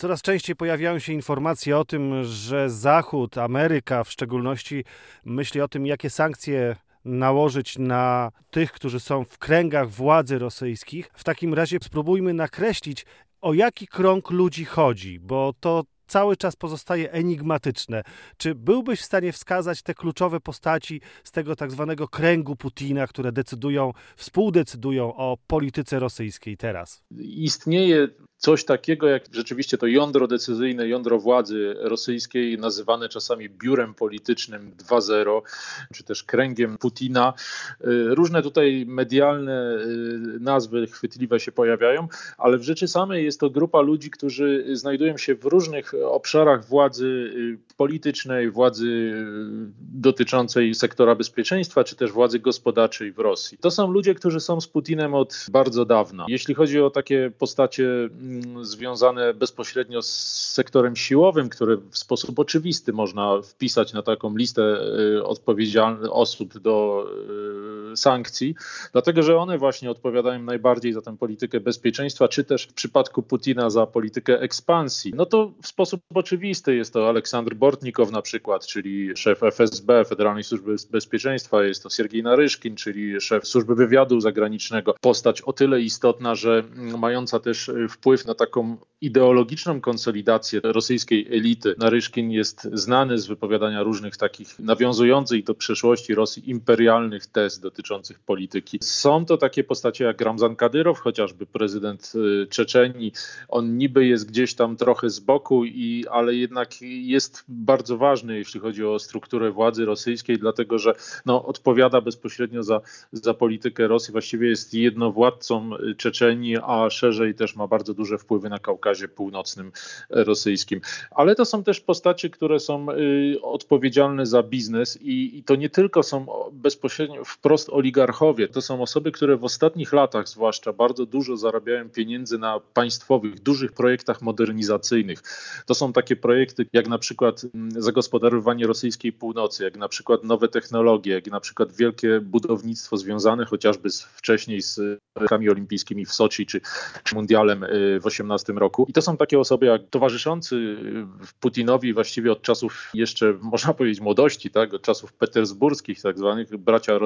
Coraz częściej pojawiają się informacje o tym, że Zachód, Ameryka w szczególności, myśli o tym, jakie sankcje nałożyć na tych, którzy są w kręgach władzy rosyjskich. W takim razie spróbujmy nakreślić, o jaki krąg ludzi chodzi, bo to cały czas pozostaje enigmatyczne. Czy byłbyś w stanie wskazać te kluczowe postaci z tego tak zwanego kręgu Putina, które decydują, współdecydują o polityce rosyjskiej teraz? Istnieje coś takiego jak rzeczywiście to jądro decyzyjne, jądro władzy rosyjskiej, nazywane czasami biurem politycznym 2.0, czy też kręgiem Putina. Y, różne tutaj medialne y, nazwy chwytliwe się pojawiają, ale w rzeczy samej jest to grupa ludzi, którzy znajdują się w różnych obszarach władzy y, politycznej, władzy dotyczącej sektora bezpieczeństwa, czy też władzy gospodarczej w Rosji. To są ludzie, którzy są z Putinem od bardzo dawna. Jeśli chodzi o takie postacie Mm, związane bezpośrednio z sektorem siłowym, które w sposób oczywisty można wpisać na taką listę y, odpowiedzialnych osób do y, sankcji, dlatego że one właśnie odpowiadają najbardziej za tę politykę bezpieczeństwa, czy też w przypadku Putina za politykę ekspansji. No to w sposób oczywisty jest to Aleksandr Bortnikow na przykład, czyli szef FSB, Federalnej Służby Bezpieczeństwa, jest to Siergiej Naryszkin, czyli szef Służby Wywiadu Zagranicznego. Postać o tyle istotna, że mająca też wpływ na taką ideologiczną konsolidację rosyjskiej elity. Naryszkin jest znany z wypowiadania różnych takich nawiązujących do przeszłości Rosji imperialnych tez dotyczących polityki. Są to takie postacie jak Ramzan Kadyrow, chociażby prezydent y, Czeczenii. On niby jest gdzieś tam trochę z boku, i, ale jednak jest bardzo ważny, jeśli chodzi o strukturę władzy rosyjskiej, dlatego że no, odpowiada bezpośrednio za, za politykę Rosji. Właściwie jest jednowładcą Czeczenii, a szerzej też ma bardzo duże wpływy na Kaukazie Północnym rosyjskim. Ale to są też postacie, które są y, odpowiedzialne za biznes i, i to nie tylko są bezpośrednio wprost oligarchowie, to są osoby, które w ostatnich latach zwłaszcza bardzo dużo zarabiają pieniędzy na państwowych, dużych projektach modernizacyjnych. To są takie projekty jak na przykład mm, zagospodarowanie rosyjskiej północy, jak na przykład nowe technologie, jak na przykład wielkie budownictwo związane chociażby z, wcześniej z Igrzyskami Olimpijskimi w Soczi czy Mundialem y, w 2018 roku. I to są takie osoby jak towarzyszący Putinowi właściwie od czasów jeszcze, można powiedzieć, młodości, tak? od czasów petersburskich, tak zwanych bracia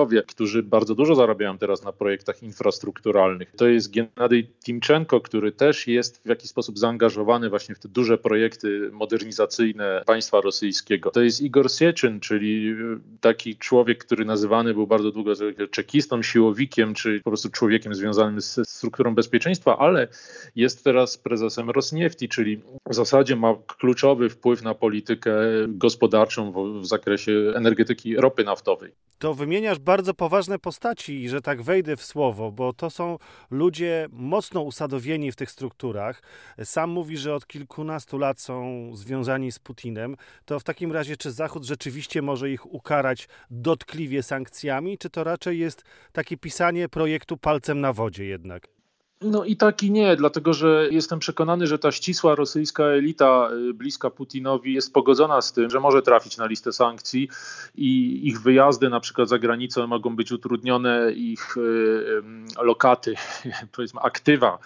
Rotenbergowie, którzy bardzo dużo zarabiają teraz na projektach infrastrukturalnych. To jest Gennady Timczenko, który też jest w jakiś sposób zaangażowany właśnie w te duże projekty modernizacyjne państwa rosyjskiego. To jest Igor Sieczyn, czyli taki człowiek, który nazywany był bardzo długo czekistą, siłowikiem, czy po prostu człowiekiem związanym z strukturą bezpieczeństwa, ale jest teraz prezesem Rosniefti, czyli w zasadzie ma kluczowy wpływ na politykę gospodarczą w, w zakresie energetyki ropy naftowej. To wymieniasz bardzo poważne postaci, że tak wejdę w słowo, bo to są ludzie mocno usadowieni w tych strukturach. Sam mówi, że od kilkunastu lat są związani z Putinem. To w takim razie, czy Zachód rzeczywiście może ich ukarać dotkliwie sankcjami, czy to raczej jest takie pisanie projektu palcem na wodzie jednak? No i tak i nie, dlatego że jestem przekonany, że ta ścisła rosyjska elita y, bliska Putinowi jest pogodzona z tym, że może trafić na listę sankcji i ich wyjazdy na przykład za granicę mogą być utrudnione, ich y, y, lokaty, powiedzmy aktywa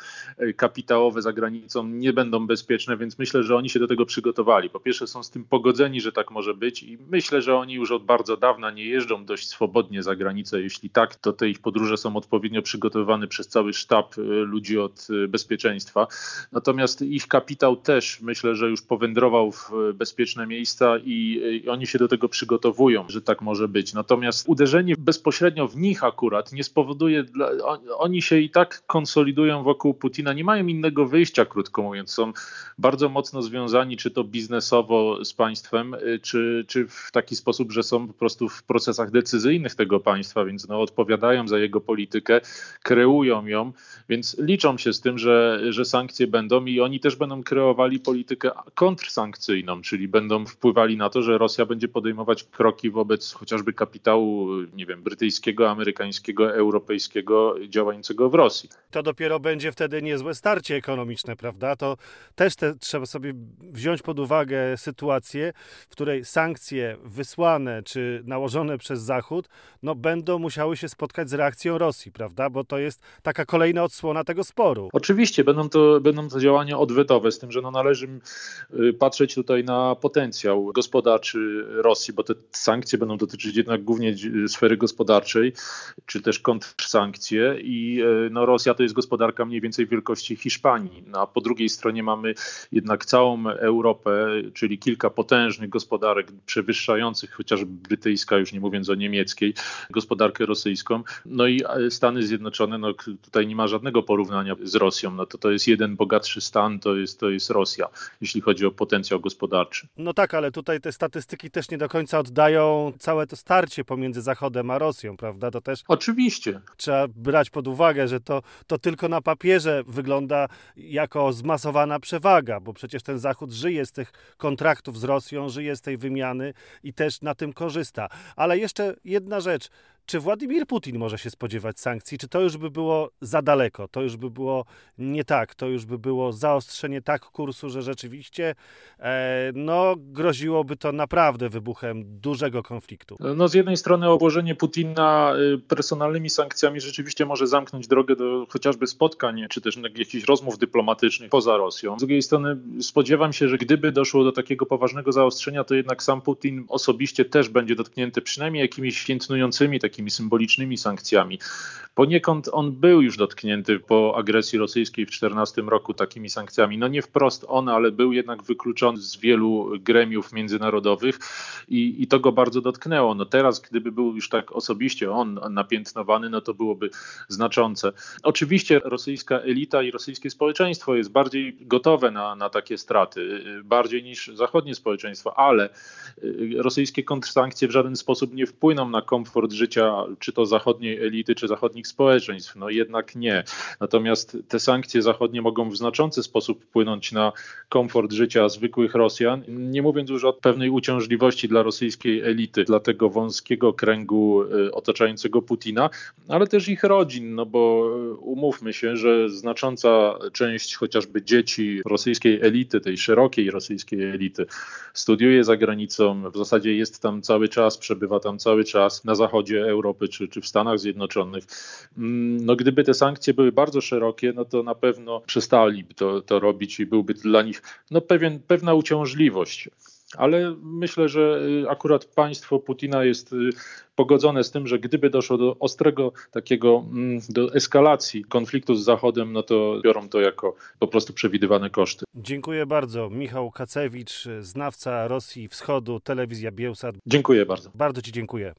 kapitałowe za granicą nie będą bezpieczne, więc myślę, że oni się do tego przygotowali. Po pierwsze są z tym pogodzeni, że tak może być i myślę, że oni już od bardzo dawna nie jeżdżą dość swobodnie za granicę. Jeśli tak, to te ich podróże są odpowiednio przygotowane przez cały sztab ludzi od y, bezpieczeństwa. Natomiast ich kapitał też myślę, że już powędrował w bezpieczne miejsca i, i oni się do tego przygotowują, że tak może być. Natomiast uderzenie bezpośrednio w nich akurat nie spowoduje, oni się i tak konsolidują wokół Putina, nie mają innego wyjścia, krótko mówiąc. Są bardzo mocno związani, czy to biznesowo z państwem, y, czy, czy w taki sposób, że są po prostu w procesach decyzyjnych tego państwa, więc no, odpowiadają za jego politykę, kreują ją, więc liczą się z tym, że, że sankcje będą i oni też będą kreowali politykę kontrsankcyjną, czyli będą wpływali na to, że Rosja będzie podejmować kroki wobec chociażby kapitału, nie wiem, brytyjskiego, amerykańskiego, europejskiego działającego w Rosji. To dopiero będzie wtedy niezłe starcie ekonomiczne, prawda? To też te, trzeba sobie wziąć pod uwagę sytuację, w której sankcje wysłane czy nałożone przez Zachód, no będą musiały się spotkać z reakcją Rosji, prawda? Bo to jest taka kolejna odsłona tego sporu. Oczywiście będą to, będą to działania odwetowe, z tym, że no należy y, patrzeć tutaj na potencjał gospodarczy Rosji, bo te sankcje będą dotyczyć jednak głównie sfery gospodarczej, czy też kontrsankcje i y, no, Rosja to jest gospodarka mniej więcej wielkości Hiszpanii. No, a po drugiej stronie mamy jednak całą Europę, czyli kilka potężnych gospodarek przewyższających chociażby brytyjska, już nie mówiąc o niemieckiej, gospodarkę rosyjską. No i Stany Zjednoczone, no tutaj nie ma żadnego porównania z Rosją. No to to jest jeden bogatszy stan, to jest, to jest Rosja, jeśli chodzi o potencjał gospodarczy. No tak, ale tutaj te statystyki też nie do końca oddają całe to starcie pomiędzy Zachodem a Rosją, prawda? To też. Oczywiście. Trzeba brać pod uwagę, że to, to tylko na papierze wygląda jako zmasowana przewaga, bo przecież ten Zachód żyje z tych kontraktów z Rosją, żyje z tej wymiany i też na tym korzysta. Ale jeszcze jedna rzecz. Czy Władimir Putin może się spodziewać sankcji? Czy to już by było za daleko? To już by było nie tak? To już by było zaostrzenie tak kursu, że rzeczywiście e, no, groziłoby to naprawdę wybuchem dużego konfliktu? No, z jednej strony obłożenie Putina y, personalnymi sankcjami rzeczywiście może zamknąć drogę do chociażby spotkań, czy też jakichś rozmów dyplomatycznych poza Rosją. Z drugiej strony spodziewam się, że gdyby doszło do takiego poważnego zaostrzenia, to jednak sam Putin osobiście też będzie dotknięty przynajmniej jakimiś świętnującymi, takimi takimi symbolicznymi sankcjami. Poniekąd on był już dotknięty po agresji rosyjskiej w 2014 roku takimi sankcjami. No nie wprost on, ale był jednak wykluczony z wielu gremiów międzynarodowych i, i to go bardzo dotknęło. No teraz, gdyby był już tak osobiście on napiętnowany, no to byłoby znaczące. Oczywiście rosyjska elita i rosyjskie społeczeństwo jest bardziej gotowe na, na takie straty, bardziej niż zachodnie społeczeństwo, ale y, rosyjskie kontrsankcje w żaden sposób nie wpłyną na komfort życia czy to zachodniej elity, czy zachodnich społeczeństw. No jednak nie. Natomiast te sankcje zachodnie mogą w znaczący sposób wpłynąć na komfort życia zwykłych Rosjan, nie mówiąc już o pewnej uciążliwości dla rosyjskiej elity, dla tego wąskiego kręgu y, otaczającego Putina, ale też ich rodzin, no bo y, umówmy się, że znacząca część chociażby dzieci rosyjskiej elity, tej szerokiej rosyjskiej elity, studiuje za granicą, w zasadzie jest tam cały czas, przebywa tam cały czas na zachodzie Europy czy, czy w Stanach Zjednoczonych. Mm, no, gdyby te sankcje były bardzo szerokie, no to na pewno przestaliby to, to robić i byłby dla nich no, pewien, pewna uciążliwość ale myślę, że y, akurat państwo Putina jest y, pogodzone z tym, że gdyby doszło do ostrego takiego, mm, do eskalacji konfliktu z Zachodem, no to biorą to jako po prostu przewidywane koszty. Dziękuję bardzo. Michał Kacewicz, znawca Rosji Wschodu, telewizja Bielsat. Dziękuję bardzo. Bardzo Ci dziękuję.